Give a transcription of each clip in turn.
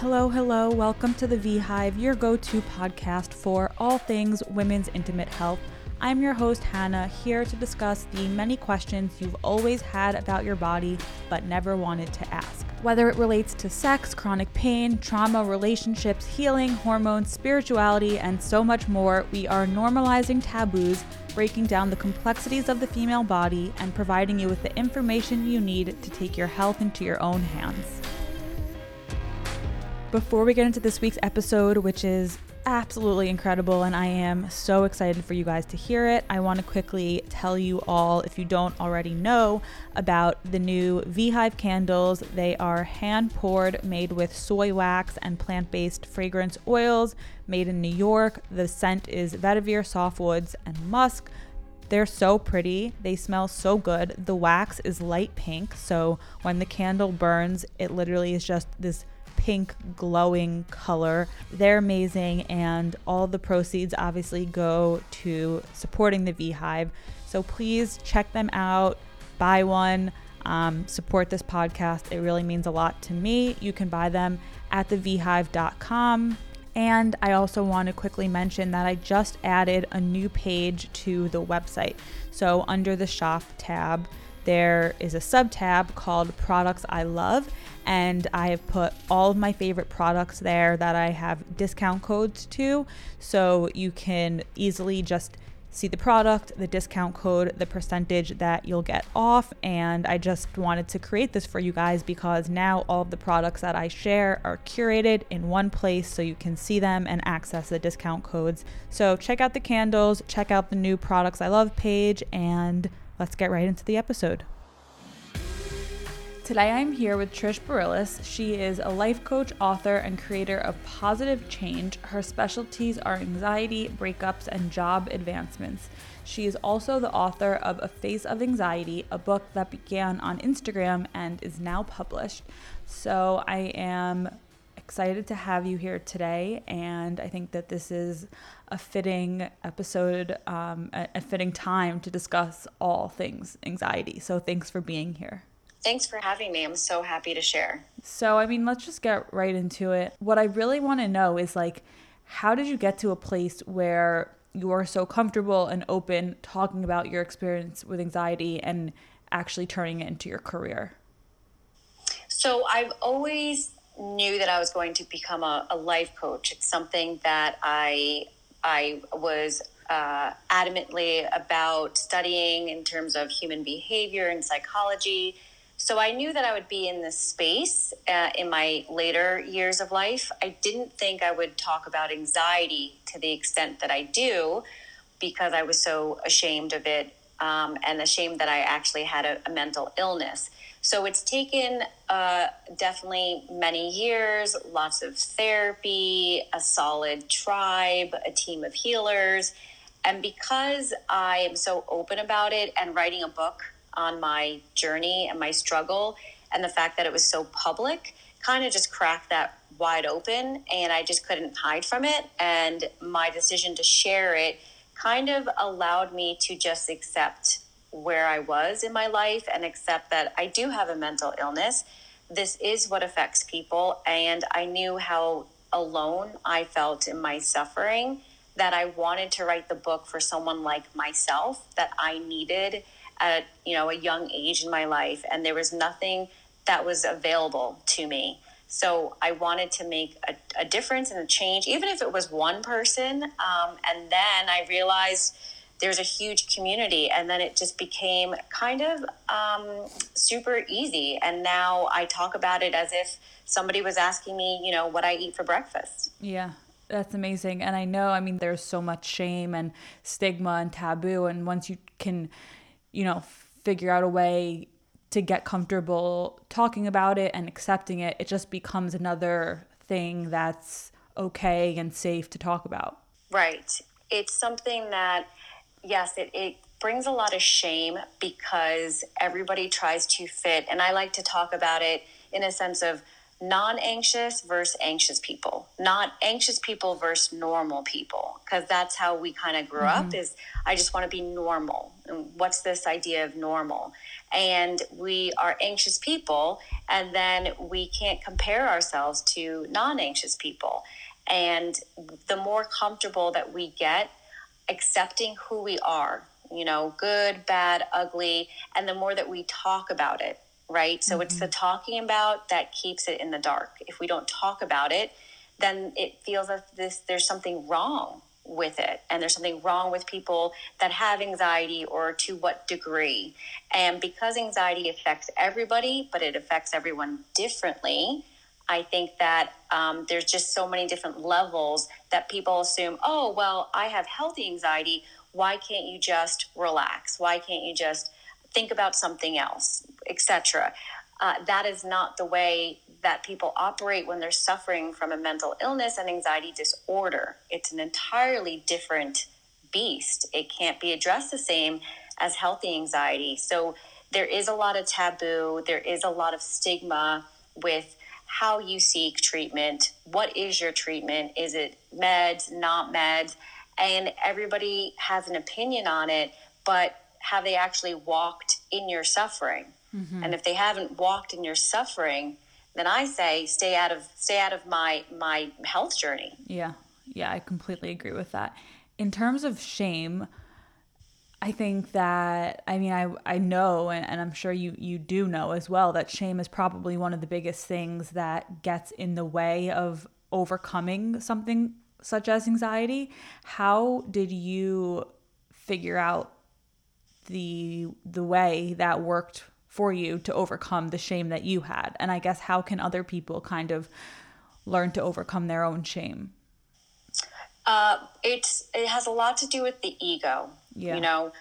Hello, hello. Welcome to the V Hive, your go to podcast for all things women's intimate health. I'm your host, Hannah, here to discuss the many questions you've always had about your body but never wanted to ask. Whether it relates to sex, chronic pain, trauma, relationships, healing, hormones, spirituality, and so much more, we are normalizing taboos, breaking down the complexities of the female body, and providing you with the information you need to take your health into your own hands. Before we get into this week's episode, which is absolutely incredible and I am so excited for you guys to hear it. I want to quickly tell you all, if you don't already know, about the new V Hive candles. They are hand poured, made with soy wax and plant based fragrance oils, made in New York. The scent is vetiver, softwoods, and musk. They're so pretty. They smell so good. The wax is light pink, so when the candle burns, it literally is just this pink glowing color. They're amazing, and all the proceeds obviously go to supporting the V Hive. So please check them out, buy one, um, support this podcast. It really means a lot to me. You can buy them at thevhive.com. And I also want to quickly mention that I just added a new page to the website. So under the shop tab, there is a sub tab called Products I Love, and I have put all of my favorite products there that I have discount codes to. So you can easily just see the product, the discount code, the percentage that you'll get off. And I just wanted to create this for you guys because now all of the products that I share are curated in one place so you can see them and access the discount codes. So check out the candles, check out the new products I love page, and let's get right into the episode. Today I'm here with Trish Barillas. She is a life coach, author, and creator of Positive Change. Her specialties are anxiety, breakups, and job advancements. She is also the author of A Face of Anxiety, a book that began on Instagram and is now published. So I am excited to have you here today, and I think that this is a fitting episode, um, a, a fitting time to discuss all things anxiety. So thanks for being here. Thanks for having me. I'm so happy to share. So, I mean, let's just get right into it. What I really want to know is like, how did you get to a place where you're so comfortable and open talking about your experience with anxiety and actually turning it into your career? So, I've always knew that I was going to become a, a life coach. It's something that I I was uh, adamantly about studying in terms of human behavior and psychology so I knew that I would be in this space uh, in my later years of life. I didn't think I would talk about anxiety to the extent that I do because I was so ashamed of it um, and ashamed that I actually had a, a mental illness. So it's taken uh, definitely many years, lots of therapy, a solid tribe, a team of healers. And because I am so open about it and writing a book on my journey and my struggle and the fact that it was so public kind of just cracked that wide open and I just couldn't hide from it and my decision to share it kind of allowed me to just accept where I was in my life and accept that I do have a mental illness. This is what affects people and I knew how alone I felt in my suffering that I wanted to write the book for someone like myself that I needed at you know a young age in my life and there was nothing that was available to me so i wanted to make a, a difference and a change even if it was one person um, and then i realized there's a huge community and then it just became kind of um, super easy. And now i talk about it as if somebody was asking me you know what i eat for breakfast. Yeah that's amazing. And i know i mean there's so much shame and stigma and taboo and once you can you know, figure out a way to get comfortable talking about it and accepting it, it just becomes another thing that's okay and safe to talk about. Right. It's something that, yes, it, it brings a lot of shame because everybody tries to fit. And I like to talk about it in a sense of non-anxious versus anxious people not anxious people versus normal people because that's how we kind of grew mm-hmm. up is i just want to be normal and what's this idea of normal and we are anxious people and then we can't compare ourselves to non-anxious people and the more comfortable that we get accepting who we are you know good bad ugly and the more that we talk about it right so mm-hmm. it's the mm-hmm. talking about that keeps it in the dark if we don't talk about it then it feels like this there's something wrong with it. And there's something wrong with people that have anxiety or to what degree. And because anxiety affects everybody but it affects everyone differently i think that um, there's just so many different levels that people assume oh well i have healthy anxiety. Why can't you just relax? Why can't you just think about something else? etc uh, that is not the way that people operate when they're suffering from a mental illness and anxiety disorder. It's an entirely different beast. It can't be addressed the same as healthy anxiety. So there is a lot of taboo, there is a lot of stigma with how you seek treatment. What is your treatment? Is it meds, not meds? And everybody has an opinion on it, but have they actually walked in your suffering? Mm-hmm. And if they haven't walked in your suffering, then I say stay out of stay out of my my health journey. Yeah. Yeah, I completely agree with that. In terms of shame, I think that I mean I I know and, and I'm sure you you do know as well that shame is probably one of the biggest things that gets in the way of overcoming something such as anxiety. How did you figure out the the way that worked for you to overcome the shame that you had? And I guess how can other people kind of learn to overcome their own shame? Uh, it's it has a lot to do with the ego. Yeah. You know,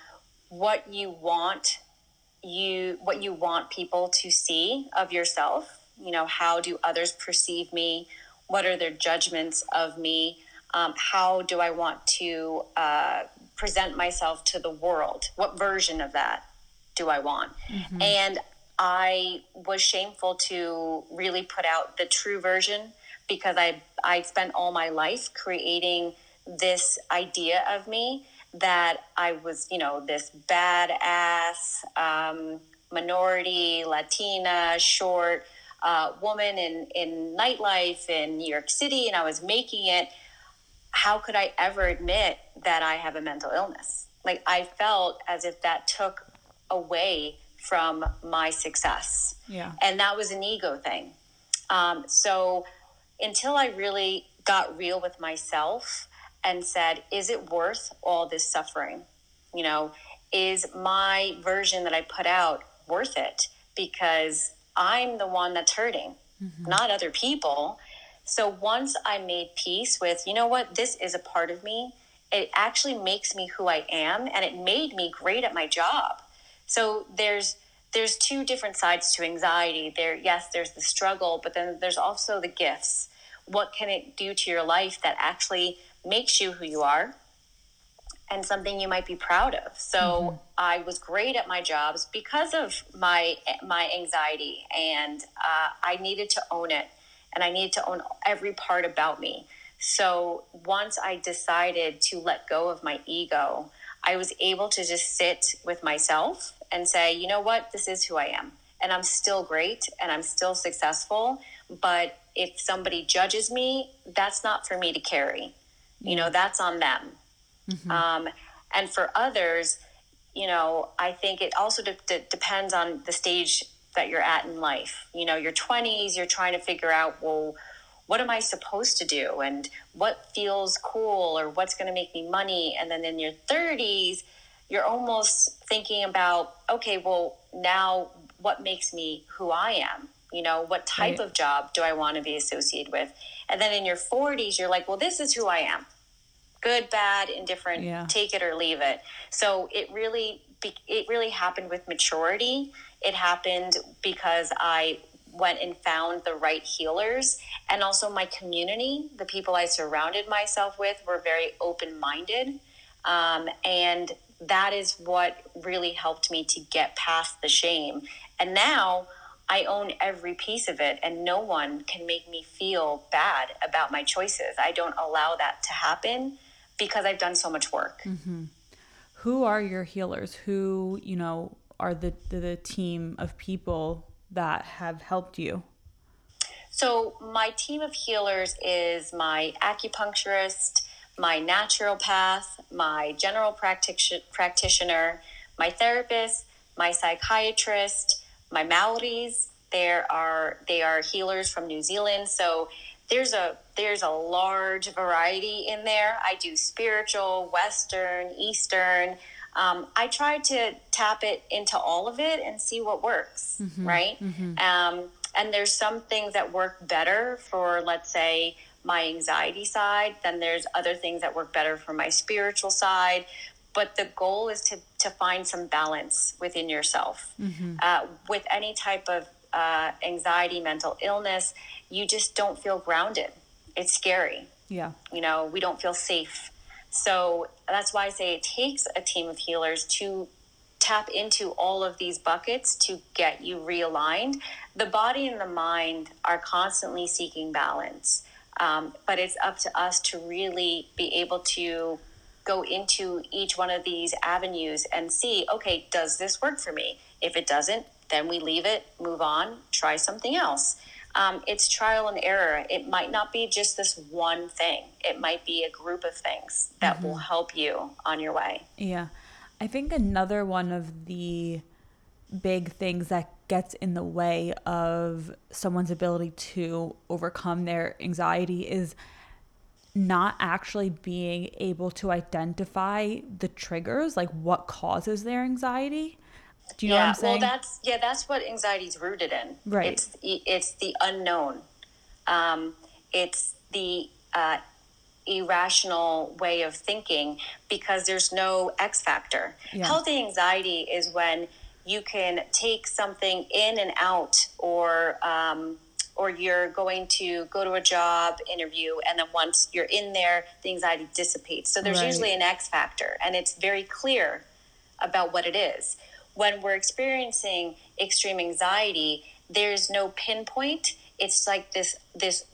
what you want you what you want people to see of yourself. You know, how do others perceive me? What are their judgments of me? Um, how do I want to uh, present myself to the world? What version of that? Do I want? Mm-hmm. And I was shameful to really put out the true version because I I spent all my life creating this idea of me that I was, you know, this badass um, minority, Latina, short uh, woman in in nightlife in New York City, and I was making it. How could I ever admit that I have a mental illness? Like I felt as if that took away from my success. Yeah. And that was an ego thing. Um, so until I really got real with myself and said, is it worth all this suffering? You know, is my version that I put out worth it? Because I'm the one that's hurting, mm-hmm. not other people. So once I made peace with, you know what, this is a part of me, it actually makes me who I am and it made me great at my job. So there's there's two different sides to anxiety. There, yes, there's the struggle, but then there's also the gifts. What can it do to your life that actually makes you who you are? and something you might be proud of. So mm-hmm. I was great at my jobs because of my my anxiety, and uh, I needed to own it, and I needed to own every part about me. So once I decided to let go of my ego, I was able to just sit with myself and say, you know what, this is who I am. And I'm still great and I'm still successful. But if somebody judges me, that's not for me to carry. You know, that's on them. Mm-hmm. Um, and for others, you know, I think it also de- de- depends on the stage that you're at in life. You know, your 20s, you're trying to figure out, well, what am I supposed to do? And what feels cool or what's going to make me money? And then in your 30s, you're almost thinking about, okay, well, now what makes me who I am? You know, what type right. of job do I want to be associated with? And then in your 40s, you're like, well, this is who I am. Good, bad, indifferent, yeah. take it or leave it. So it really it really happened with maturity. It happened because I went and found the right healers and also my community, the people I surrounded myself with were very open-minded. Um, and that is what really helped me to get past the shame. And now I own every piece of it, and no one can make me feel bad about my choices. I don't allow that to happen because I've done so much work. Mm-hmm. Who are your healers? Who, you know, are the, the, the team of people that have helped you? So, my team of healers is my acupuncturist, my naturopath, my general practic- practitioner, my therapist, my psychiatrist, my Maoris. There are they are healers from New Zealand. So there's a there's a large variety in there. I do spiritual, Western, Eastern. Um, I try to tap it into all of it and see what works, mm-hmm, right? Mm-hmm. Um, and there's some things that work better for, let's say, my anxiety side. Then there's other things that work better for my spiritual side. But the goal is to to find some balance within yourself. Mm-hmm. Uh, with any type of uh, anxiety, mental illness, you just don't feel grounded. It's scary. Yeah. You know, we don't feel safe. So that's why I say it takes a team of healers to tap into all of these buckets to get you realigned. The body and the mind are constantly seeking balance. Um, but it's up to us to really be able to go into each one of these avenues and see okay, does this work for me? If it doesn't, then we leave it, move on, try something else. Um, it's trial and error. It might not be just this one thing, it might be a group of things that mm-hmm. will help you on your way. Yeah. I think another one of the big things that gets in the way of someone's ability to overcome their anxiety is not actually being able to identify the triggers, like what causes their anxiety. Do you yeah, know what I'm saying? Well, that's yeah, that's what anxiety is rooted in. Right. It's it's the unknown. Um, it's the uh, irrational way of thinking because there's no X factor. Yeah. Healthy anxiety is when you can take something in and out or um, or you're going to go to a job interview and then once you're in there the anxiety dissipates so there's right. usually an x factor and it's very clear about what it is. When we're experiencing extreme anxiety there's no pinpoint. It's like this this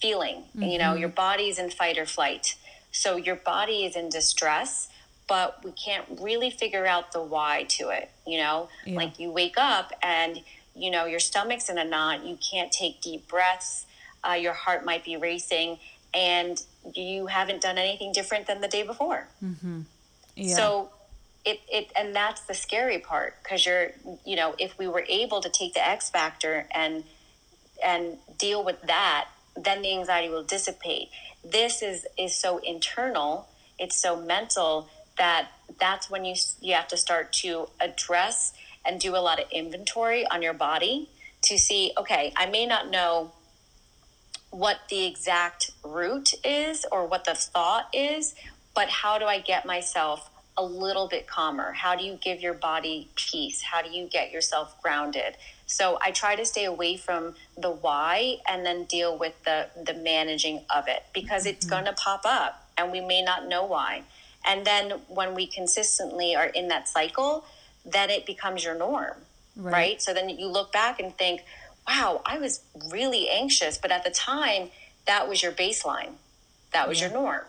feeling mm-hmm. you know your body's in fight or flight. So your body is in distress but we can't really figure out the why to it you know yeah. like you wake up and you know your stomach's in a knot you can't take deep breaths uh, your heart might be racing and you haven't done anything different than the day before mm-hmm. yeah. so it, it and that's the scary part because you're you know if we were able to take the x factor and and deal with that then the anxiety will dissipate this is is so internal it's so mental that that's when you you have to start to address and do a lot of inventory on your body to see okay, I may not know what the exact root is or what the thought is, but how do I get myself a little bit calmer? How do you give your body peace? How do you get yourself grounded? So I try to stay away from the why and then deal with the the managing of it because mm-hmm. it's going to pop up and we may not know why. And then when we consistently are in that cycle, then it becomes your norm, right. right? So then you look back and think, wow, I was really anxious, but at the time, that was your baseline, that was yeah. your norm.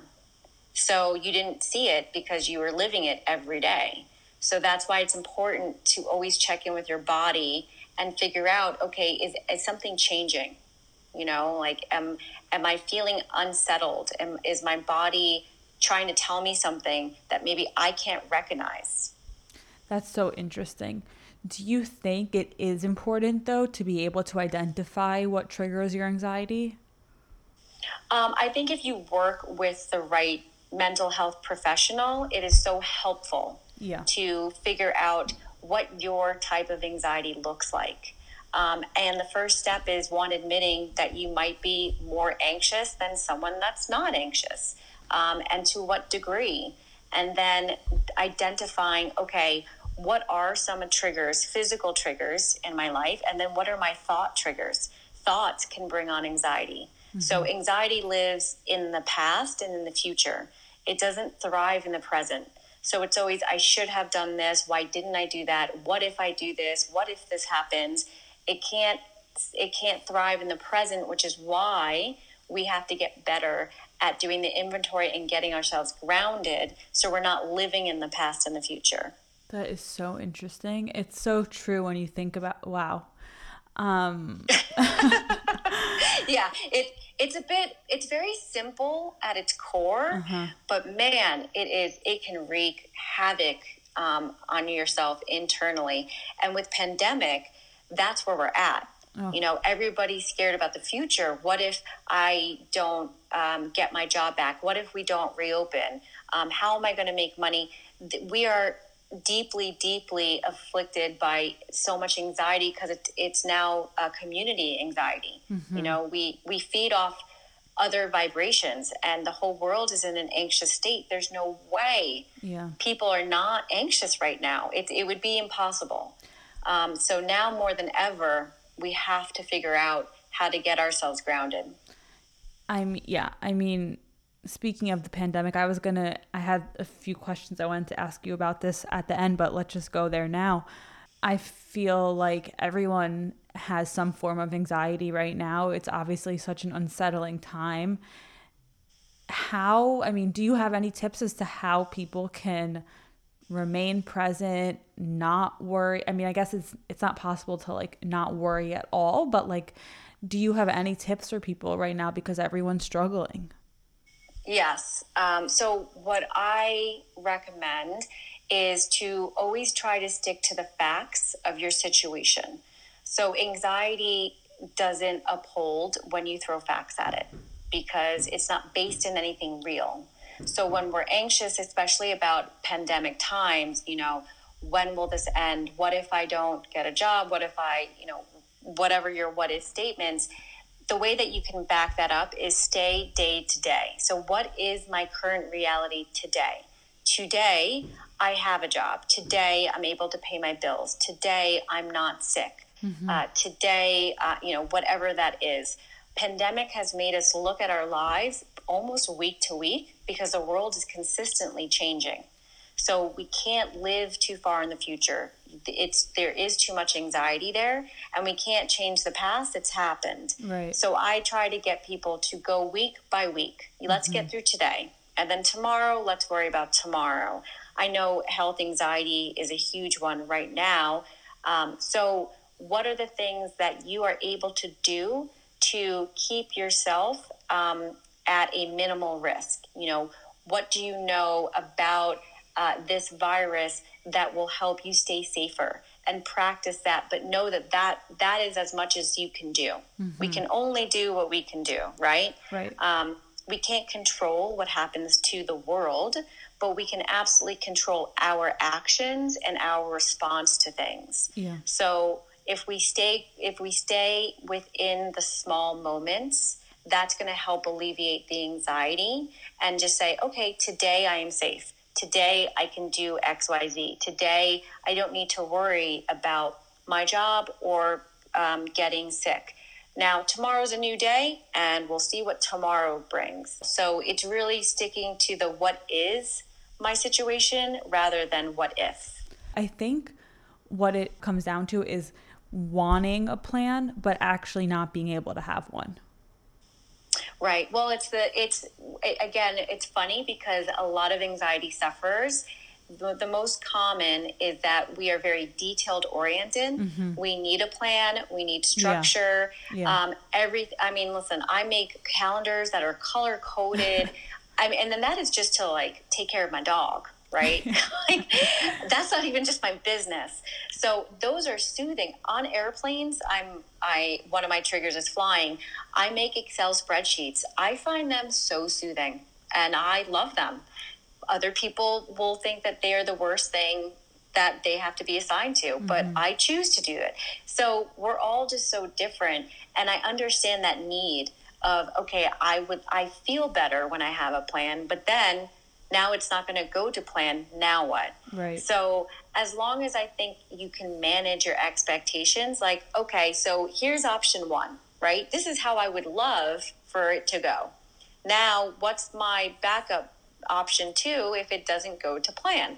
So you didn't see it because you were living it every day. So that's why it's important to always check in with your body and figure out, okay, is, is something changing? You know, like, am, am I feeling unsettled? Am, is my body trying to tell me something that maybe I can't recognize? That's so interesting. Do you think it is important, though, to be able to identify what triggers your anxiety? Um, I think if you work with the right mental health professional, it is so helpful yeah. to figure out what your type of anxiety looks like. Um, and the first step is one admitting that you might be more anxious than someone that's not anxious, um, and to what degree. And then identifying, okay, what are some triggers, physical triggers in my life, and then what are my thought triggers? Thoughts can bring on anxiety. Mm-hmm. So, anxiety lives in the past and in the future. It doesn't thrive in the present. So, it's always, I should have done this. Why didn't I do that? What if I do this? What if this happens? It can't it can't thrive in the present, which is why we have to get better at doing the inventory and getting ourselves grounded so we're not living in the past and the future. That is so interesting. It's so true when you think about wow. Um yeah, it it's a bit it's very simple at its core, uh-huh. but man, it is it can wreak havoc um, on yourself internally. And with pandemic, that's where we're at. Oh. You know, everybody's scared about the future. What if I don't um, get my job back? What if we don't reopen? Um, how am I going to make money? We are deeply, deeply afflicted by so much anxiety because it, it's now a community anxiety. Mm-hmm. You know, we we feed off other vibrations, and the whole world is in an anxious state. There's no way yeah. people are not anxious right now. It it would be impossible. Um, so now more than ever, we have to figure out how to get ourselves grounded. I'm yeah. I mean speaking of the pandemic, I was gonna, I had a few questions I wanted to ask you about this at the end, but let's just go there now. I feel like everyone has some form of anxiety right now. It's obviously such an unsettling time. How, I mean, do you have any tips as to how people can remain present, not worry? I mean, I guess it's it's not possible to like not worry at all, but like do you have any tips for people right now because everyone's struggling? Yes. Um, so, what I recommend is to always try to stick to the facts of your situation. So, anxiety doesn't uphold when you throw facts at it because it's not based in anything real. So, when we're anxious, especially about pandemic times, you know, when will this end? What if I don't get a job? What if I, you know, whatever your what if statements, the way that you can back that up is stay day to day. So, what is my current reality today? Today, I have a job. Today, I'm able to pay my bills. Today, I'm not sick. Mm-hmm. Uh, today, uh, you know, whatever that is. Pandemic has made us look at our lives almost week to week because the world is consistently changing. So we can't live too far in the future. It's there is too much anxiety there, and we can't change the past. It's happened. Right. So I try to get people to go week by week. Let's mm-hmm. get through today, and then tomorrow. Let's worry about tomorrow. I know health anxiety is a huge one right now. Um, so, what are the things that you are able to do to keep yourself um, at a minimal risk? You know, what do you know about uh, this virus that will help you stay safer and practice that but know that that that is as much as you can do? Mm-hmm. we can only do what we can do right? Right. Um, we can't control what happens to the world but we can absolutely control our actions and our response to things. Yeah. So if we stay if we stay within the small moments that's going to help alleviate the anxiety and just say okay today i am safe today I can do XYZ. Today I don't need to worry about my job or um, getting sick. Now, tomorrow's a new day and we'll see what tomorrow brings. So it's really sticking to the what is my situation rather than what if. I think what it comes down to is wanting a plan, but actually not being able to have one. Right. Well, it's the it's it, again, it's funny because a lot of anxiety sufferers the, the, most common is that we are very detailed oriented. Mm-hmm. We need a plan. We need structure. Yeah. Yeah. Um, every, I mean, listen, I make calendars that are color coded. I mean, and then that is just to like take care of my dog right? like, that's not even just my business. So those are soothing. On airplanes, I'm I one of my triggers is flying. I make Excel spreadsheets. I find them so soothing and I love them. Other people will think that they are the worst thing that they have to be assigned to, mm-hmm. but I choose to do it. So we're all just so different and I understand that need of okay, I would I feel better when I have a plan, but then now it's not going to go to plan now what? Right. So as long as i think you can manage your expectations like okay so here's option one right? This is how i would love for it to go. Now what's my backup option two if it doesn't go to plan?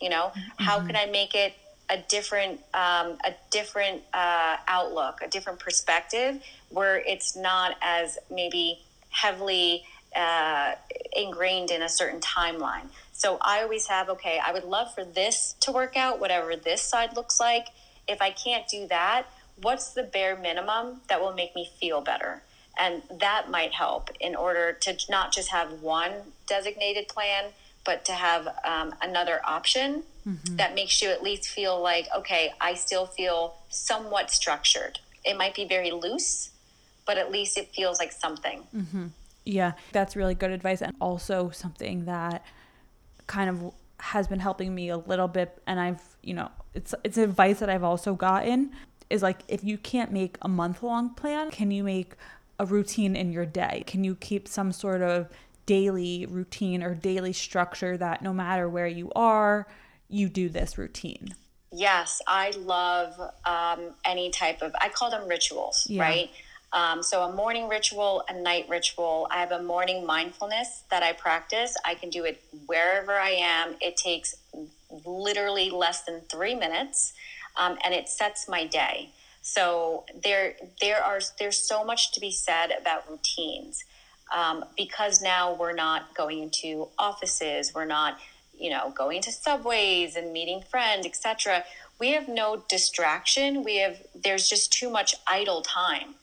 You know mm-hmm. how can i make it a different um, a different uh, outlook a different perspective where it's not as maybe heavily uh, ingrained in a certain timeline. So I always have, okay, I would love for this to work out, whatever this side looks like. If I can't do that, what's the bare minimum that will make me feel better? And that might help in order to not just have one designated plan, but to have um, another option mm-hmm. that makes you at least feel like, okay, I still feel somewhat structured. It might be very loose, but at least it feels like something. Mm-hmm. Yeah, that's really good advice. And also something that kind of has been helping me a little bit. And I've, you know, it's, it's advice that I've also gotten is like, if you can't make a month long plan, can you make a routine in your day? Can you keep some sort of daily routine or daily structure that no matter where you are, you do this routine? Yes, I love um, any type of, I call them rituals, yeah. right? Um, so a morning ritual, a night ritual. I have a morning mindfulness that I practice. I can do it wherever I am. It takes literally less than three minutes, um, and it sets my day. So there, there are there's so much to be said about routines um, because now we're not going into offices, we're not, you know, going to subways and meeting friends, etc. We have no distraction. We have there's just too much idle time.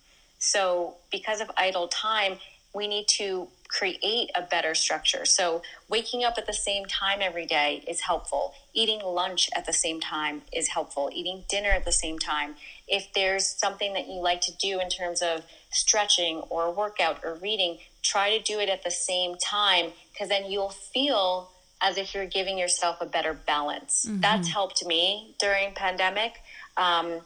So because of idle time, we need to create a better structure. So, waking up at the same time every day is helpful. Eating lunch at the same time is helpful. Eating dinner at the same time. If there's something that you like to do in terms of stretching or workout or reading, try to do it at the same time because then you'll feel as if you're giving yourself a better balance. Mm-hmm. That's helped me during pandemic. Um,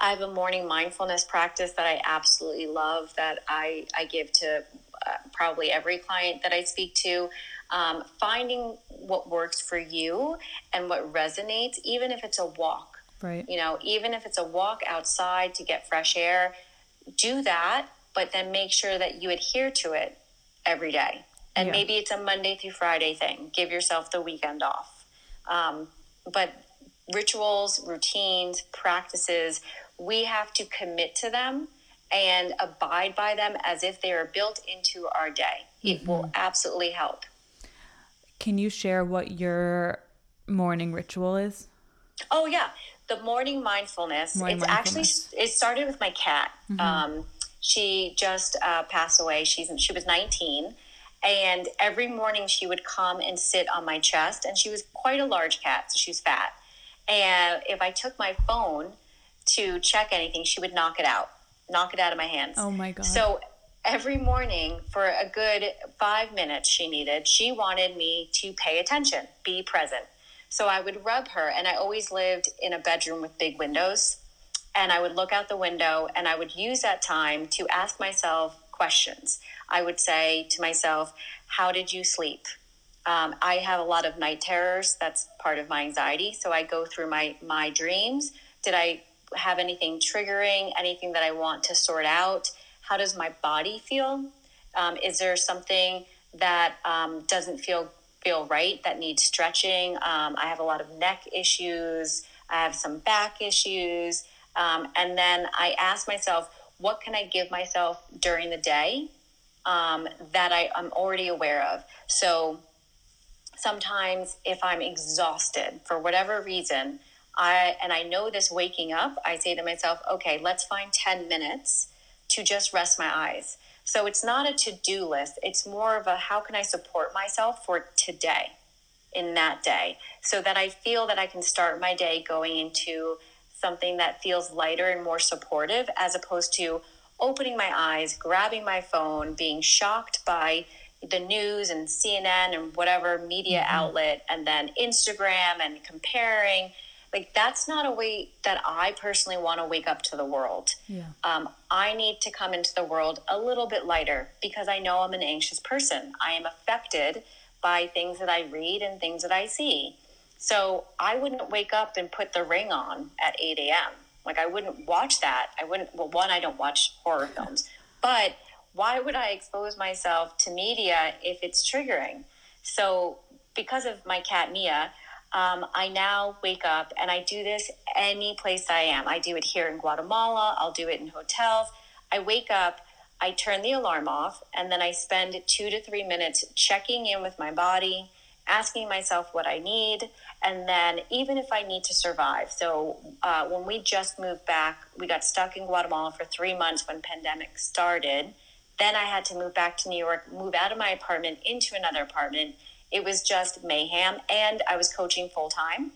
I have a morning mindfulness practice that I absolutely love that I, I give to uh, probably every client that I speak to. Um, finding what works for you and what resonates, even if it's a walk. Right. You know, even if it's a walk outside to get fresh air, do that, but then make sure that you adhere to it every day. And yeah. maybe it's a Monday through Friday thing. Give yourself the weekend off. Um, but rituals, routines, practices, we have to commit to them and abide by them as if they are built into our day. It mm-hmm. will absolutely help. Can you share what your morning ritual is? Oh yeah, the morning mindfulness. Morning it's mindfulness. actually it started with my cat. Mm-hmm. Um, she just uh, passed away. She's she was 19, and every morning she would come and sit on my chest, and she was quite a large cat, so she's fat. And if I took my phone to check anything, she would knock it out, knock it out of my hands. Oh my God. So every morning for a good five minutes she needed, she wanted me to pay attention, be present. So I would rub her, and I always lived in a bedroom with big windows. And I would look out the window and I would use that time to ask myself questions. I would say to myself, How did you sleep? Um, I have a lot of night terrors. That's part of my anxiety. So I go through my, my dreams. Did I have anything triggering, anything that I want to sort out? How does my body feel? Um, is there something that um, doesn't feel feel right that needs stretching? Um, I have a lot of neck issues. I have some back issues, um, and then I ask myself, what can I give myself during the day um, that I, I'm already aware of? So sometimes if I'm exhausted for whatever reason, I and I know this waking up, I say to myself, okay, let's find 10 minutes to just rest my eyes. So it's not a to-do list. It's more of a how can I support myself for today in that day so that I feel that I can start my day going into something that feels lighter and more supportive as opposed to opening my eyes, grabbing my phone, being shocked by the news and CNN and whatever media mm-hmm. outlet and then Instagram and comparing like that's not a way that I personally want to wake up to the world. Yeah. Um, I need to come into the world a little bit lighter because I know I'm an anxious person. I am affected by things that I read and things that I see. So I wouldn't wake up and put the ring on at 8 a.m. Like I wouldn't watch that. I wouldn't. Well, one, I don't watch horror films, but why would I expose myself to media if it's triggering? So because of my cat Mia, um, I now wake up and I do this any place I am. I do it here in Guatemala, I'll do it in hotels. I wake up, I turn the alarm off, and then I spend two to three minutes checking in with my body asking myself what I need, and then even if I need to survive. So uh, when we just moved back, we got stuck in Guatemala for three months when pandemic started. Then I had to move back to New York, move out of my apartment into another apartment. It was just mayhem, and I was coaching full time.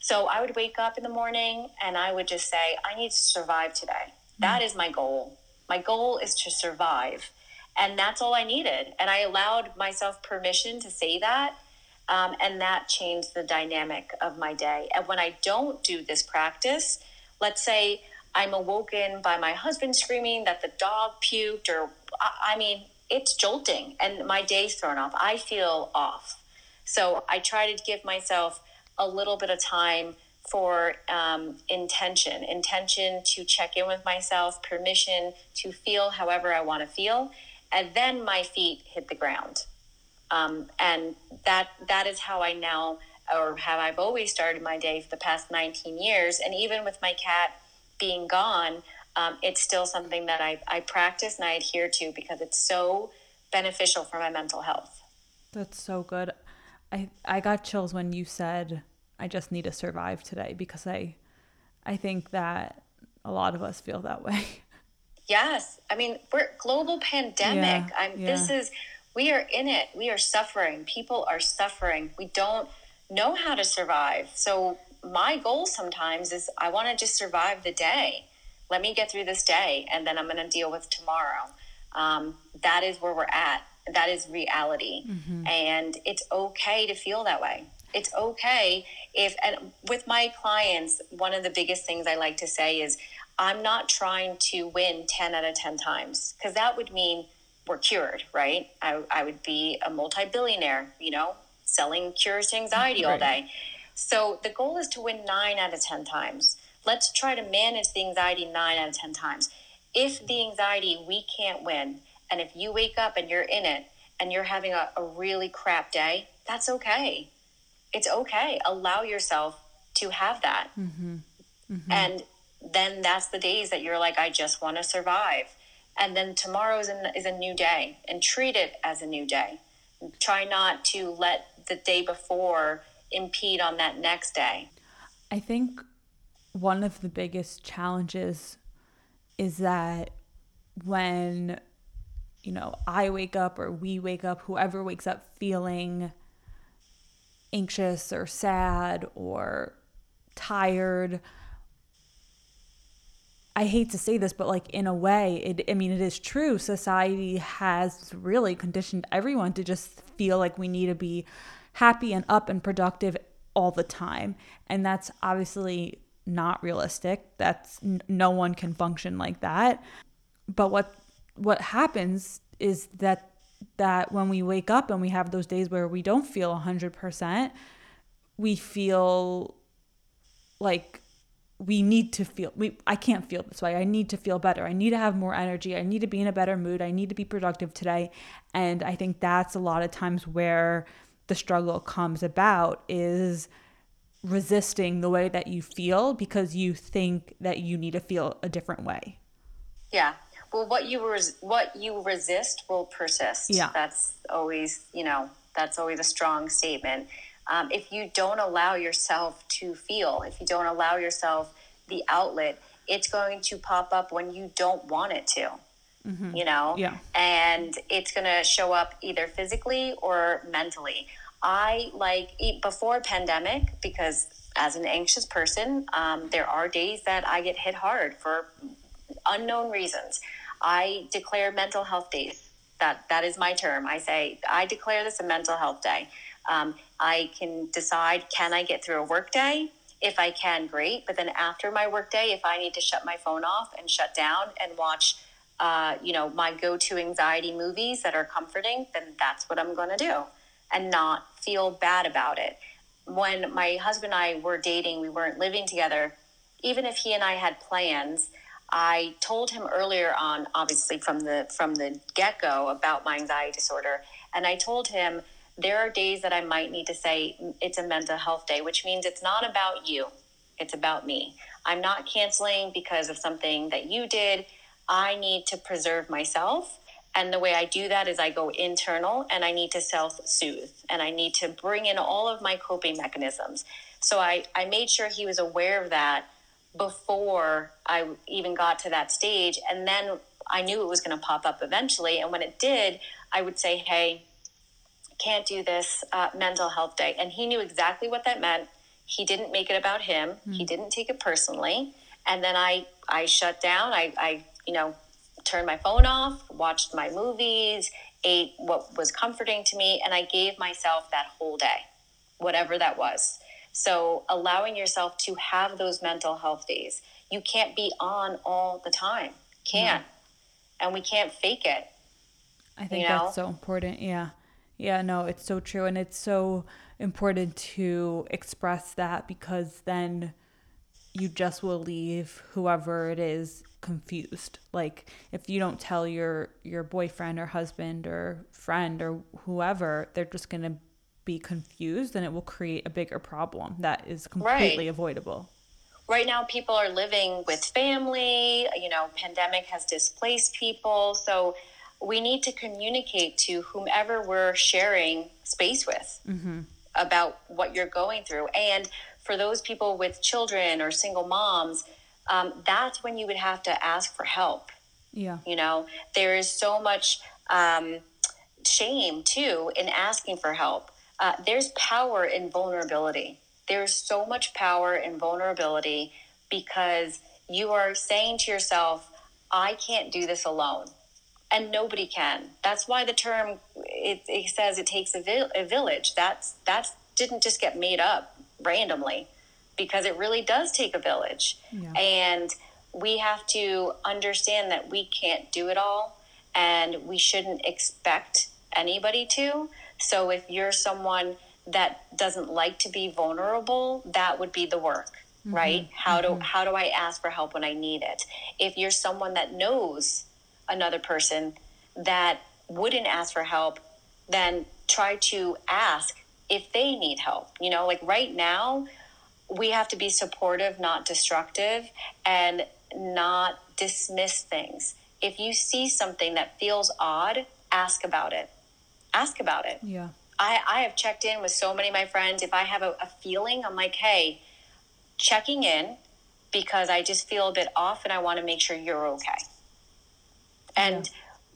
So I would wake up in the morning and I would just say, I need to survive today. That is my goal. My goal is to survive. And that's all I needed. And I allowed myself permission to say that. Um, and that changed the dynamic of my day. And when I don't do this practice, let's say I'm awoken by my husband screaming that the dog puked, or I, I mean, it's jolting and my day's thrown off. I feel off. So I try to give myself a little bit of time for um, intention intention to check in with myself permission to feel however i want to feel and then my feet hit the ground um, and that that is how i now or how i've always started my day for the past 19 years and even with my cat being gone um, it's still something that I, I practice and i adhere to because it's so beneficial for my mental health that's so good i i got chills when you said I just need to survive today because I I think that a lot of us feel that way. Yes. I mean, we're global pandemic. Yeah, I'm yeah. this is we are in it. We are suffering. People are suffering. We don't know how to survive. So my goal sometimes is I want to just survive the day. Let me get through this day and then I'm going to deal with tomorrow. Um, that is where we're at. That is reality. Mm-hmm. And it's okay to feel that way it's okay if and with my clients one of the biggest things i like to say is i'm not trying to win 10 out of 10 times because that would mean we're cured right I, I would be a multi-billionaire you know selling cures to anxiety right. all day so the goal is to win 9 out of 10 times let's try to manage the anxiety 9 out of 10 times if the anxiety we can't win and if you wake up and you're in it and you're having a, a really crap day that's okay it's okay. Allow yourself to have that. Mm-hmm. Mm-hmm. And then that's the days that you're like, I just want to survive. And then tomorrow is, is a new day and treat it as a new day. Try not to let the day before impede on that next day. I think one of the biggest challenges is that when, you know, I wake up or we wake up, whoever wakes up feeling anxious or sad or tired. I hate to say this, but like in a way, it I mean it is true. Society has really conditioned everyone to just feel like we need to be happy and up and productive all the time. And that's obviously not realistic. That's no one can function like that. But what what happens is that that when we wake up and we have those days where we don't feel 100%, we feel like we need to feel we I can't feel this way. I need to feel better. I need to have more energy. I need to be in a better mood. I need to be productive today. And I think that's a lot of times where the struggle comes about is resisting the way that you feel because you think that you need to feel a different way. Yeah. Well what you res- what you resist will persist. Yeah. That's always you know that's always a strong statement. Um, if you don't allow yourself to feel if you don't allow yourself the outlet it's going to pop up when you don't want it to mm-hmm. you know? Yeah. And it's going to show up either physically or mentally i like eat before pandemic because as an anxious person um, there are days that i get hit hard for unknown reasons. I declare mental health days. That that is my term. I say I declare this a mental health day. Um, I can decide can I get through a work day. If I can, great. But then after my work day, if I need to shut my phone off and shut down and watch, uh, you know, my go-to anxiety movies that are comforting, then that's what I'm going to do, and not feel bad about it. When my husband and I were dating, we weren't living together. Even if he and I had plans, I told him earlier on, obviously from the from the get go, about my anxiety disorder, and I told him there are days that I might need to say it's a mental health day, which means it's not about you, it's about me. I'm not canceling because of something that you did. I need to preserve myself, And the way I do that is I go internal and I need to self soothe and I need to bring in all of my coping mechanisms. So I, I made sure he was aware of that before I even got to that stage. And then I knew it was going to pop up eventually. And when it did, I would say, hey, can't do this uh, mental health day. And he knew exactly what that meant. He didn't make it about him. Mm. He didn't take it personally. And then I, I shut down. I, I, you know, turned my phone off, watched my movies, ate what was comforting to me, and I gave myself that whole day, whatever that was. So allowing yourself to have those mental health days. You can't be on all the time. Can't. And we can't fake it. I think you know? that's so important. Yeah. Yeah, no, it's so true. And it's so important to express that because then you just will leave whoever it is confused. Like if you don't tell your your boyfriend or husband or friend or whoever, they're just going to be confused and it will create a bigger problem that is completely right. avoidable. Right now people are living with family, you know, pandemic has displaced people, so we need to communicate to whomever we're sharing space with mm-hmm. about what you're going through. And for those people with children or single moms, um, that's when you would have to ask for help. Yeah. You know, there is so much um, shame too in asking for help. Uh, there's power in vulnerability. There's so much power in vulnerability because you are saying to yourself, I can't do this alone and nobody can. That's why the term it, it says it takes a, vi- a village. That's that didn't just get made up randomly, because it really does take a village, yeah. and we have to understand that we can't do it all, and we shouldn't expect anybody to. So if you're someone that doesn't like to be vulnerable, that would be the work. Mm-hmm. Right? How mm-hmm. do how do I ask for help when I need it? If you're someone that knows another person that wouldn't ask for help, then try to ask if they need help. You know, like right now, we have to be supportive, not destructive, and not dismiss things. If you see something that feels odd, ask about it. Ask about it. Yeah. I, I have checked in with so many of my friends. If I have a, a feeling, I'm like, hey, checking in because I just feel a bit off and I want to make sure you're okay. And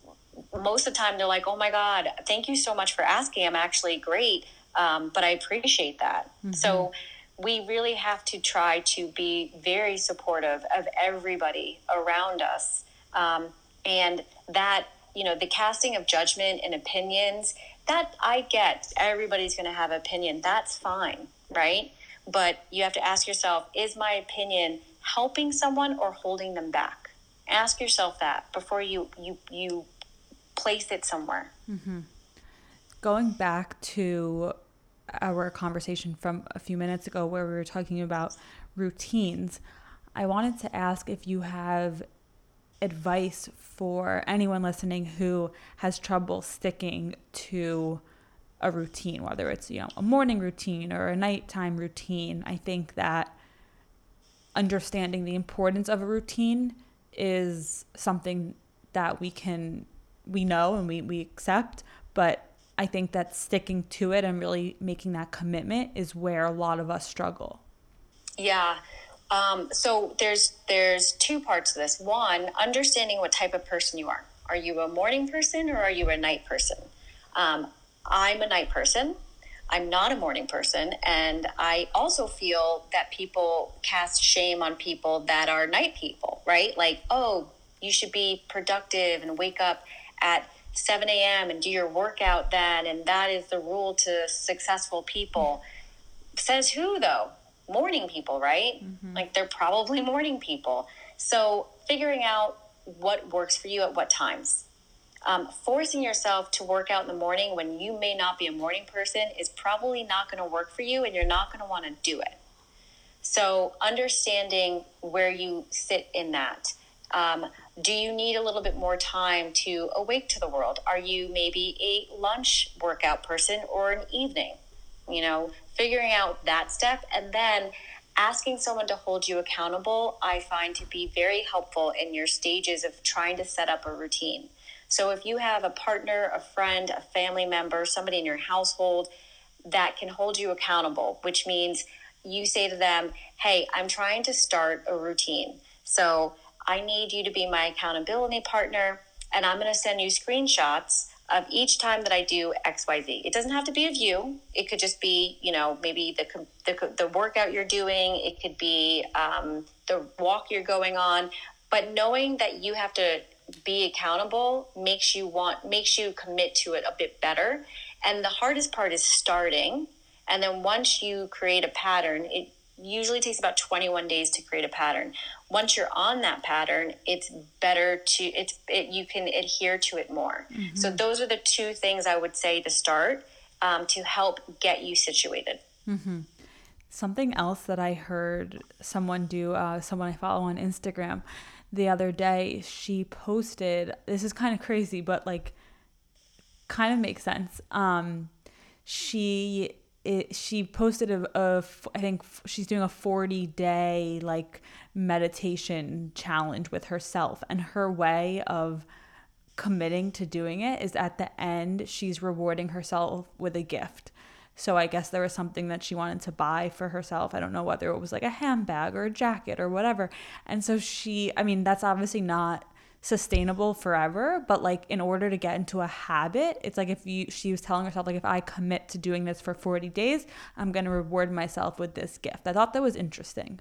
yeah. most of the time, they're like, oh my God, thank you so much for asking. I'm actually great, um, but I appreciate that. Mm-hmm. So we really have to try to be very supportive of everybody around us. Um, and that, you know, the casting of judgment and opinions, that I get. Everybody's going to have opinion. That's fine, right? But you have to ask yourself, is my opinion helping someone or holding them back? Ask yourself that before you you you place it somewhere. Mm-hmm. Going back to our conversation from a few minutes ago where we were talking about routines, I wanted to ask if you have advice for anyone listening who has trouble sticking to a routine, whether it's you know a morning routine or a nighttime routine. I think that understanding the importance of a routine is something that we can we know and we, we accept but i think that sticking to it and really making that commitment is where a lot of us struggle. Yeah. Um, so there's there's two parts to this. One understanding what type of person you are. Are you a morning person or are you a night person? Um, i'm a night person. I'm not a morning person. And I also feel that people cast shame on people that are night people, right? Like, oh, you should be productive and wake up at 7 a.m. and do your workout then. And that is the rule to successful people. Says who, though? Morning people, right? Mm-hmm. Like, they're probably morning people. So, figuring out what works for you at what times um, forcing yourself to work out in the morning when you may not be a morning person is probably not going to work for you and you're not going to want to do it. So, understanding where you sit in that. Um, do you need a little bit more time to awake to the world? Are you maybe a lunch workout person or an evening? You know, figuring out that step and then asking someone to hold you accountable, I find to be very helpful in your stages of trying to set up a routine. So if you have a partner, a friend, a family member, somebody in your household that can hold you accountable, which means you say to them, Hey, I'm trying to start a routine. So I need you to be my accountability partner, and I'm going to send you screenshots of each time that I do XYZ. It doesn't have to be of you. It could just be, you know, maybe the, the, the workout you're doing. It could be um, the walk you're going on. But knowing that you have to be accountable makes you want, makes you commit to it a bit better. And the hardest part is starting. And then once you create a pattern, it usually takes about 21 days to create a pattern once you're on that pattern it's better to it's it, you can adhere to it more mm-hmm. so those are the two things i would say to start um, to help get you situated mm-hmm. something else that i heard someone do uh, someone i follow on instagram the other day she posted this is kind of crazy but like kind of makes sense um she it, she posted a, a I think she's doing a 40 day like meditation challenge with herself and her way of committing to doing it is at the end she's rewarding herself with a gift. So I guess there was something that she wanted to buy for herself. I don't know whether it was like a handbag or a jacket or whatever. And so she I mean that's obviously not sustainable forever but like in order to get into a habit it's like if you she was telling herself like if i commit to doing this for 40 days i'm going to reward myself with this gift. I thought that was interesting.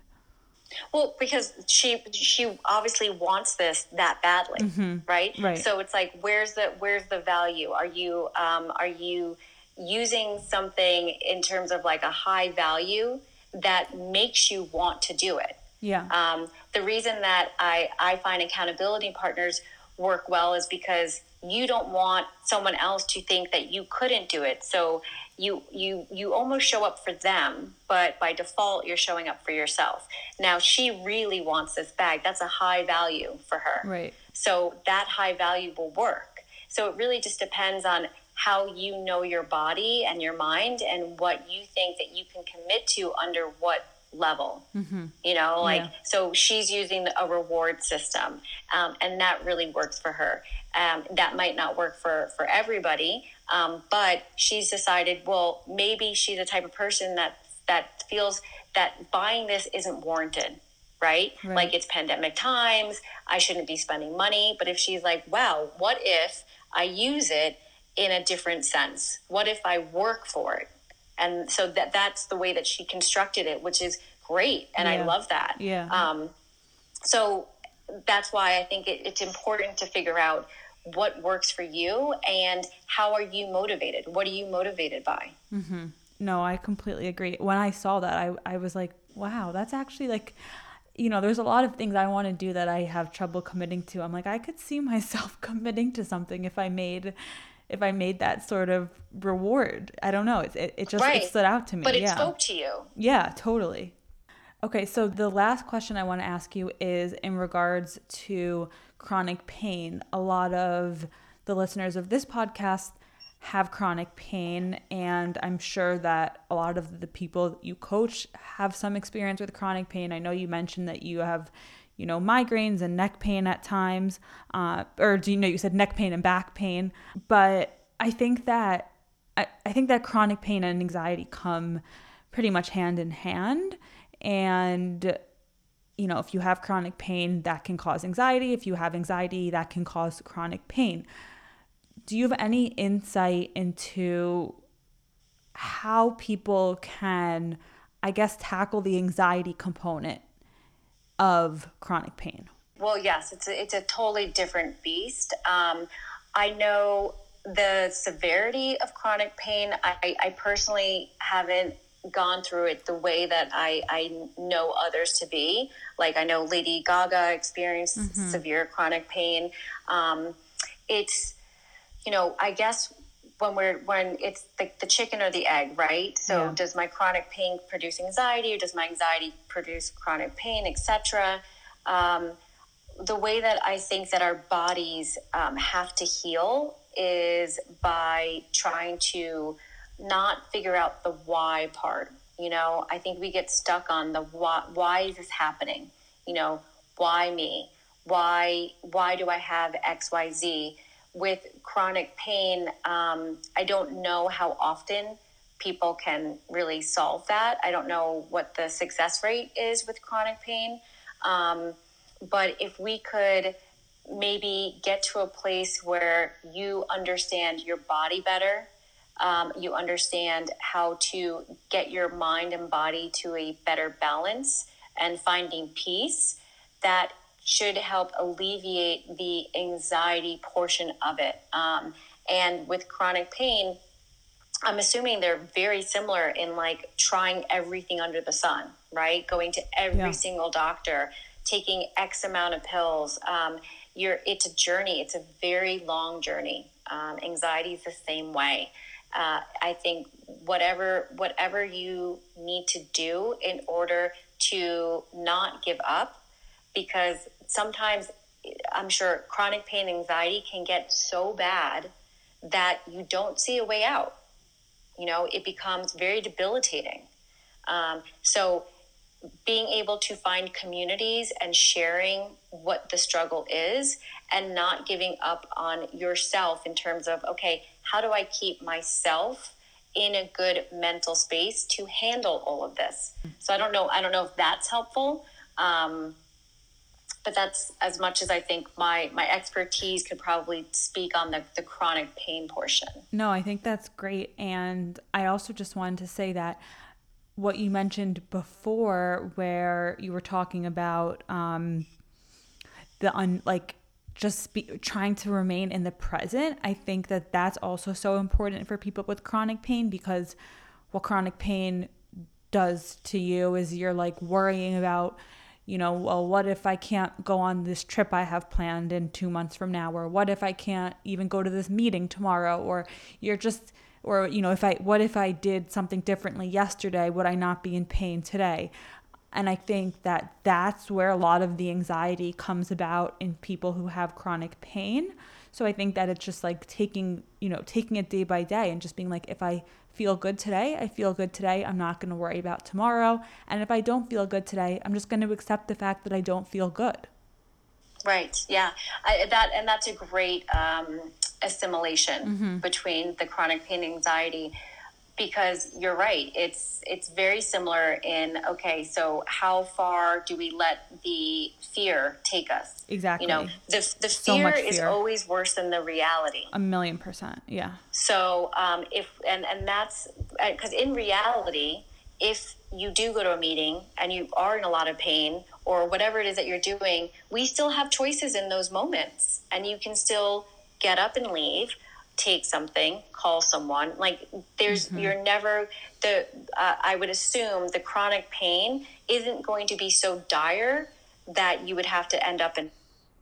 Well because she she obviously wants this that badly mm-hmm. right? Right. So it's like where's the where's the value? Are you um are you using something in terms of like a high value that makes you want to do it yeah. Um, the reason that I, I find accountability partners work well is because you don't want someone else to think that you couldn't do it. So you you you almost show up for them, but by default you're showing up for yourself. Now she really wants this bag. That's a high value for her. Right. So that high value will work. So it really just depends on how you know your body and your mind and what you think that you can commit to under what level mm-hmm. you know like yeah. so she's using a reward system um, and that really works for her um, that might not work for for everybody um, but she's decided well maybe she's the type of person that that feels that buying this isn't warranted right? right like it's pandemic times i shouldn't be spending money but if she's like wow what if i use it in a different sense what if i work for it and so that that's the way that she constructed it which is great. And yeah. i love that. Yeah. Um, so that's why i think it, it's important to figure out what works for you and how are you motivated? What are you motivated by? Mm-hmm. no i completely agree. When i saw that I, I was like wow that's actually like you know there's a lot of things i want to do that i have trouble committing to. I'm like i could see myself committing to something if i made if I made that sort of reward. I don't know. It, it, it just right. it stood out to me. But it yeah. spoke to you. Yeah, totally. Okay, so the last question I want to ask you is in regards to chronic pain. A lot of the listeners of this podcast have chronic pain, and I'm sure that a lot of the people you coach have some experience with chronic pain. I know you mentioned that you have you know, migraines and neck pain at times, uh, or do you know you said neck pain and back pain? But I think that I, I think that chronic pain and anxiety come pretty much hand in hand. And you know, if you have chronic pain, that can cause anxiety. If you have anxiety, that can cause chronic pain. Do you have any insight into how people can, I guess, tackle the anxiety component of chronic pain? Well, yes, it's a, it's a totally different beast. Um, I know the severity of chronic pain. I, I personally haven't gone through it the way that I, I know others to be. Like I know Lady Gaga experienced mm-hmm. severe chronic pain. Um, it's, you know, I guess when we're when it's the, the chicken or the egg right so yeah. does my chronic pain produce anxiety or does my anxiety produce chronic pain etc um, the way that i think that our bodies um, have to heal is by trying to not figure out the why part You know, I think we get stuck on the why, why is this happening? You know, why me? Why why do I have X Y Z? With chronic pain, um, I don't know how often people can really solve that. I don't know what the success rate is with chronic pain, um, but if we could maybe get to a place where you understand your body better um, you understand how to get your mind and body to a better balance and finding peace that should help alleviate the anxiety portion of it. Um, and with chronic pain, I'm assuming they're very similar in like trying everything under the sun, right? Going to every yeah. single doctor, taking X amount of pills. Um, you're, it's a journey. It's a very long journey. Um, anxiety is the same way uh, I think whatever whatever you need to do in order to not give up, because sometimes I'm sure chronic pain anxiety can get so bad that you don't see a way out. You know, it becomes very debilitating. Um, so being able to find communities and sharing what the struggle is and not giving up on yourself in terms of okay how do i keep myself in a good mental space to handle all of this so i don't know i don't know if that's helpful um, but that's as much as i think my my expertise could probably speak on the, the chronic pain portion no i think that's great and i also just wanted to say that what you mentioned before, where you were talking about um, the un like just be, trying to remain in the present. I think that that's also so important for people with chronic pain because what chronic pain does to you is you're like worrying about you know, well, what if I can't go on this trip I have planned in two months from now? Or what if I can't even go to this meeting tomorrow? Or you're just or you know if i what if i did something differently yesterday would i not be in pain today and i think that that's where a lot of the anxiety comes about in people who have chronic pain so i think that it's just like taking you know taking it day by day and just being like if i feel good today i feel good today i'm not going to worry about tomorrow. And if i don't feel good today i'm just going to accept the fact that i don't feel good. Right yeah. I, that and that's a great um assimilation mm-hmm. between the chronic pain anxiety because you're right it's it's very similar in okay so how far do we let the fear take us? Exactly you know the, the fear, so fear. is always worse than the reality. A million percent yeah. So um, if and and that's because uh, in reality if you do go to a meeting and you are in a lot of pain or whatever it is that you're doing we still have choices in those moments and you can still get up and leave take something call someone like there's mm-hmm. you're never the uh, i would assume the chronic pain isn't going to be so dire that you would have to end up in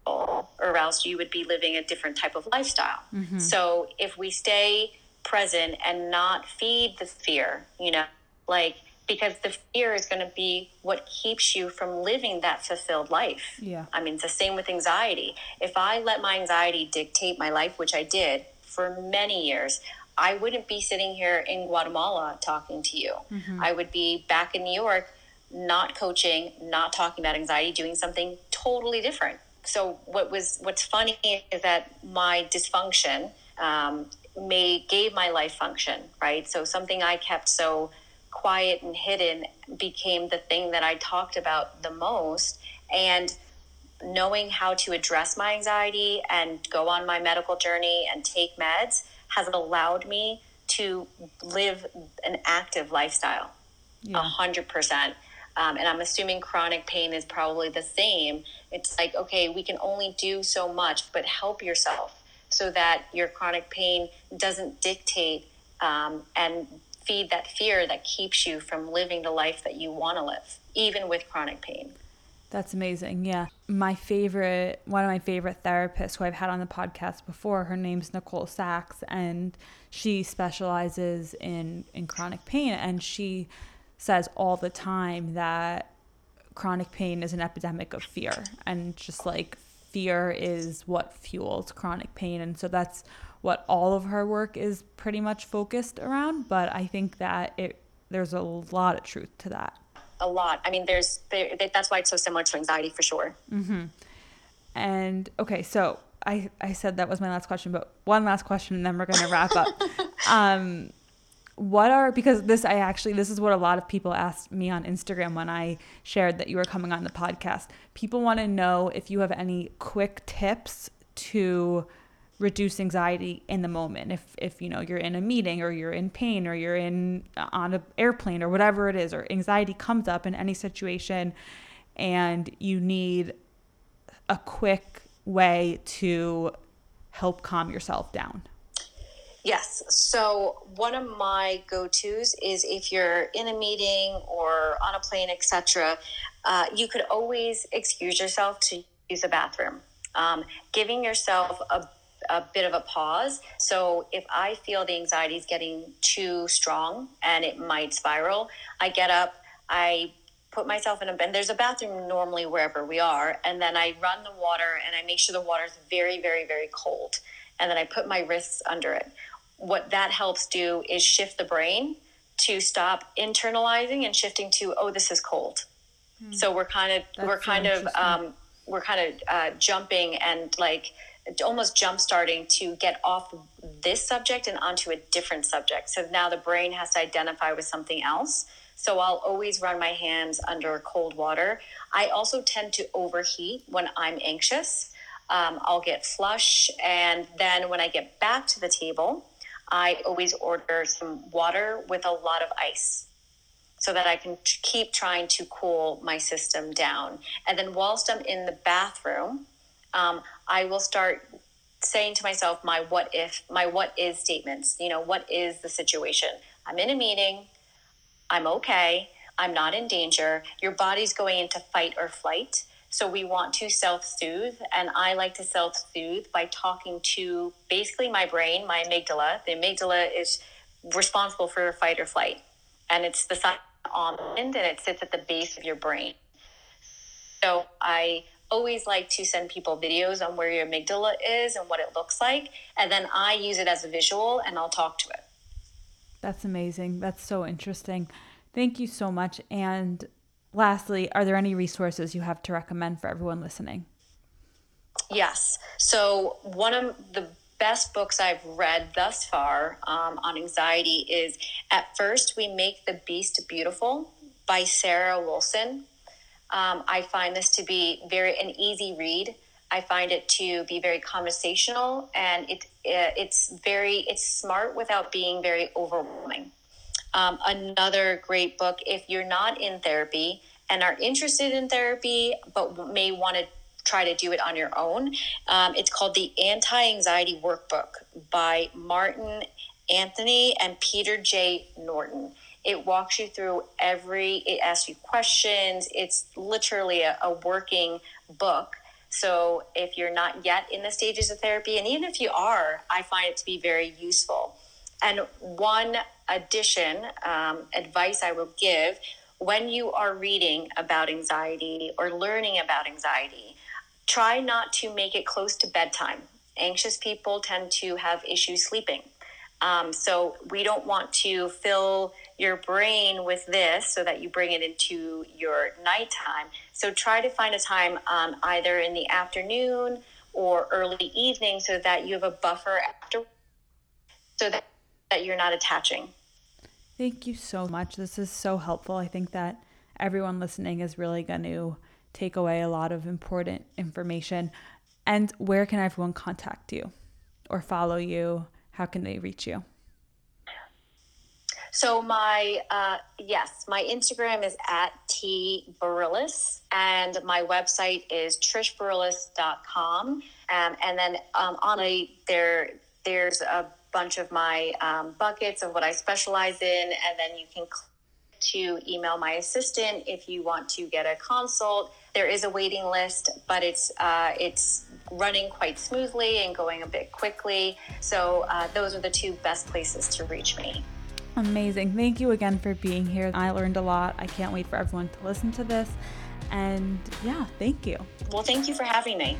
or else you would be living a different type of lifestyle mm-hmm. so if we stay present and not feed the fear you know like because the fear is going to be what keeps you from living that fulfilled life. Yeah. I mean, it's the same with anxiety. If I let my anxiety dictate my life, which I did for many years, I wouldn't be sitting here in Guatemala talking to you. Mm-hmm. I would be back in New York, not coaching, not talking about anxiety, doing something totally different. So what was what's funny is that my dysfunction um, may gave my life function, right? So something I kept so quiet and hidden became the thing that I talked about the most. And knowing how to address my anxiety and go on my medical journey and take meds has allowed me to live an active lifestyle a hundred percent. Um, and I'm assuming chronic pain is probably the same. It's like, okay, we can only do so much, but help yourself so that your chronic pain doesn't dictate um, and feed that fear that keeps you from living the life that you want to live, even with chronic pain. That's amazing. Yeah. My favorite, one of my favorite therapists who I've had on the podcast before, her name's Nicole Sachs, and she specializes in, in chronic pain. And she says all the time that chronic pain is an epidemic of fear. And just like fear is what fuels chronic pain. And so that's what all of her work is pretty much focused around. But I think that it there's a lot of truth to that. A lot. I mean, there's there, that's why it's so similar to anxiety for sure. Mm-hmm. And okay, so I I said that was my last question, but one last question, and then we're gonna wrap up. um, what are because this I actually this is what a lot of people asked me on Instagram when I shared that you were coming on the podcast. People want to know if you have any quick tips to reduce anxiety in the moment if if you know you're in a meeting or you're in pain or you're in on an airplane or whatever it is or anxiety comes up in any situation and you need a quick way to help calm yourself down Yes. So one of my go-tos is if you're in a meeting or on a plane, etc. Uh, you could always excuse yourself to use a bathroom. Um, giving yourself a a bit of a pause. So if I feel the anxiety is getting too strong and it might spiral, I get up, I put myself in a bed. There's a bathroom normally wherever we are, and then I run the water and I make sure the water is very, very, very cold, and then I put my wrists under it. What that helps do is shift the brain to stop internalizing and shifting to oh this is cold. Mm. So we're kind of That's we're kind of um, we're kind of uh, jumping and like almost jump starting to get off this subject and onto a different subject. So now the brain has to identify with something else. So I'll always run my hands under cold water. I also tend to overheat when I'm anxious. Um, I'll get flush. And then when I get back to the table, I always order some water with a lot of ice so that I can t- keep trying to cool my system down. And then whilst I'm in the bathroom, um, I will start saying to myself my what if, my what is statements. You know, what is the situation? I'm in a meeting. I'm okay. I'm not in danger. Your body's going into fight or flight. So we want to self soothe. And I like to self soothe by talking to basically my brain, my amygdala. The amygdala is responsible for fight or flight. And it's the side almond and it sits at the base of your brain. So I always like to send people videos on where your amygdala is and what it looks like. And then I use it as a visual and I'll talk to it. That's amazing. That's so interesting. Thank you so much. And lastly, are there any resources you have to recommend for everyone listening? Yes. So, one of the best books I've read thus far um, on anxiety is At First We Make the Beast Beautiful by Sarah Wilson. Um, I find this to be very an easy read. I find it to be very conversational and it, uh, it's very it's smart without being very overwhelming. Um, another great book if you're not in therapy and are interested in therapy but may want to try to do it on your own. Um, it's called the Anti Anxiety Workbook by Martin Antony and Peter J. Norton. It walks you through every, it asks you questions. It's literally a, a working book. So if you're not yet in the stages of therapy, and even if you are, I find it to be very useful. And one addition, um, advice I will give when you are reading about anxiety or learning about anxiety, try not to make it close to bedtime. Anxious people tend to have issues sleeping. Um, so we don't want to fill your brain with this so that you bring it into your nighttime. So try to find a time um, either in the afternoon or early evening so that you have a buffer after so that, that you're not attaching. Thank you so much. This is so helpful. I think that everyone listening is really going to take away a lot of important information. And where can everyone contact you or follow you? How can they reach you? So my uh, yes, my Instagram is at T Barillas and my website is trishbarillas.com. Um, and then um, on a there there's a bunch of my um, buckets of what I specialize in, and then you can to email my assistant if you want to get a consult. There is a waiting list, but it's uh, it's running quite smoothly and going a bit quickly. So uh, those are the two best places to reach me. Amazing. Thank you again for being here. I learned a lot. I can't wait for everyone to listen to this. And yeah, thank you. Well, thank you for having me.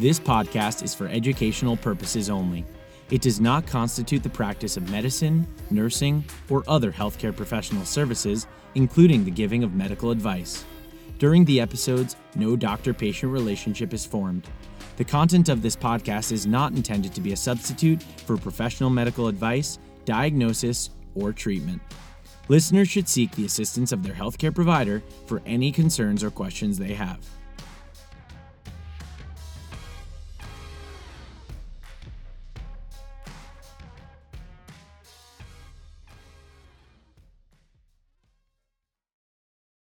This podcast is for educational purposes only. It does not constitute the practice of medicine, nursing, or other healthcare professional services, including the giving of medical advice. During the episodes, no doctor patient relationship is formed. The content of this podcast is not intended to be a substitute for professional medical advice, diagnosis, or treatment. Listeners should seek the assistance of their healthcare provider for any concerns or questions they have.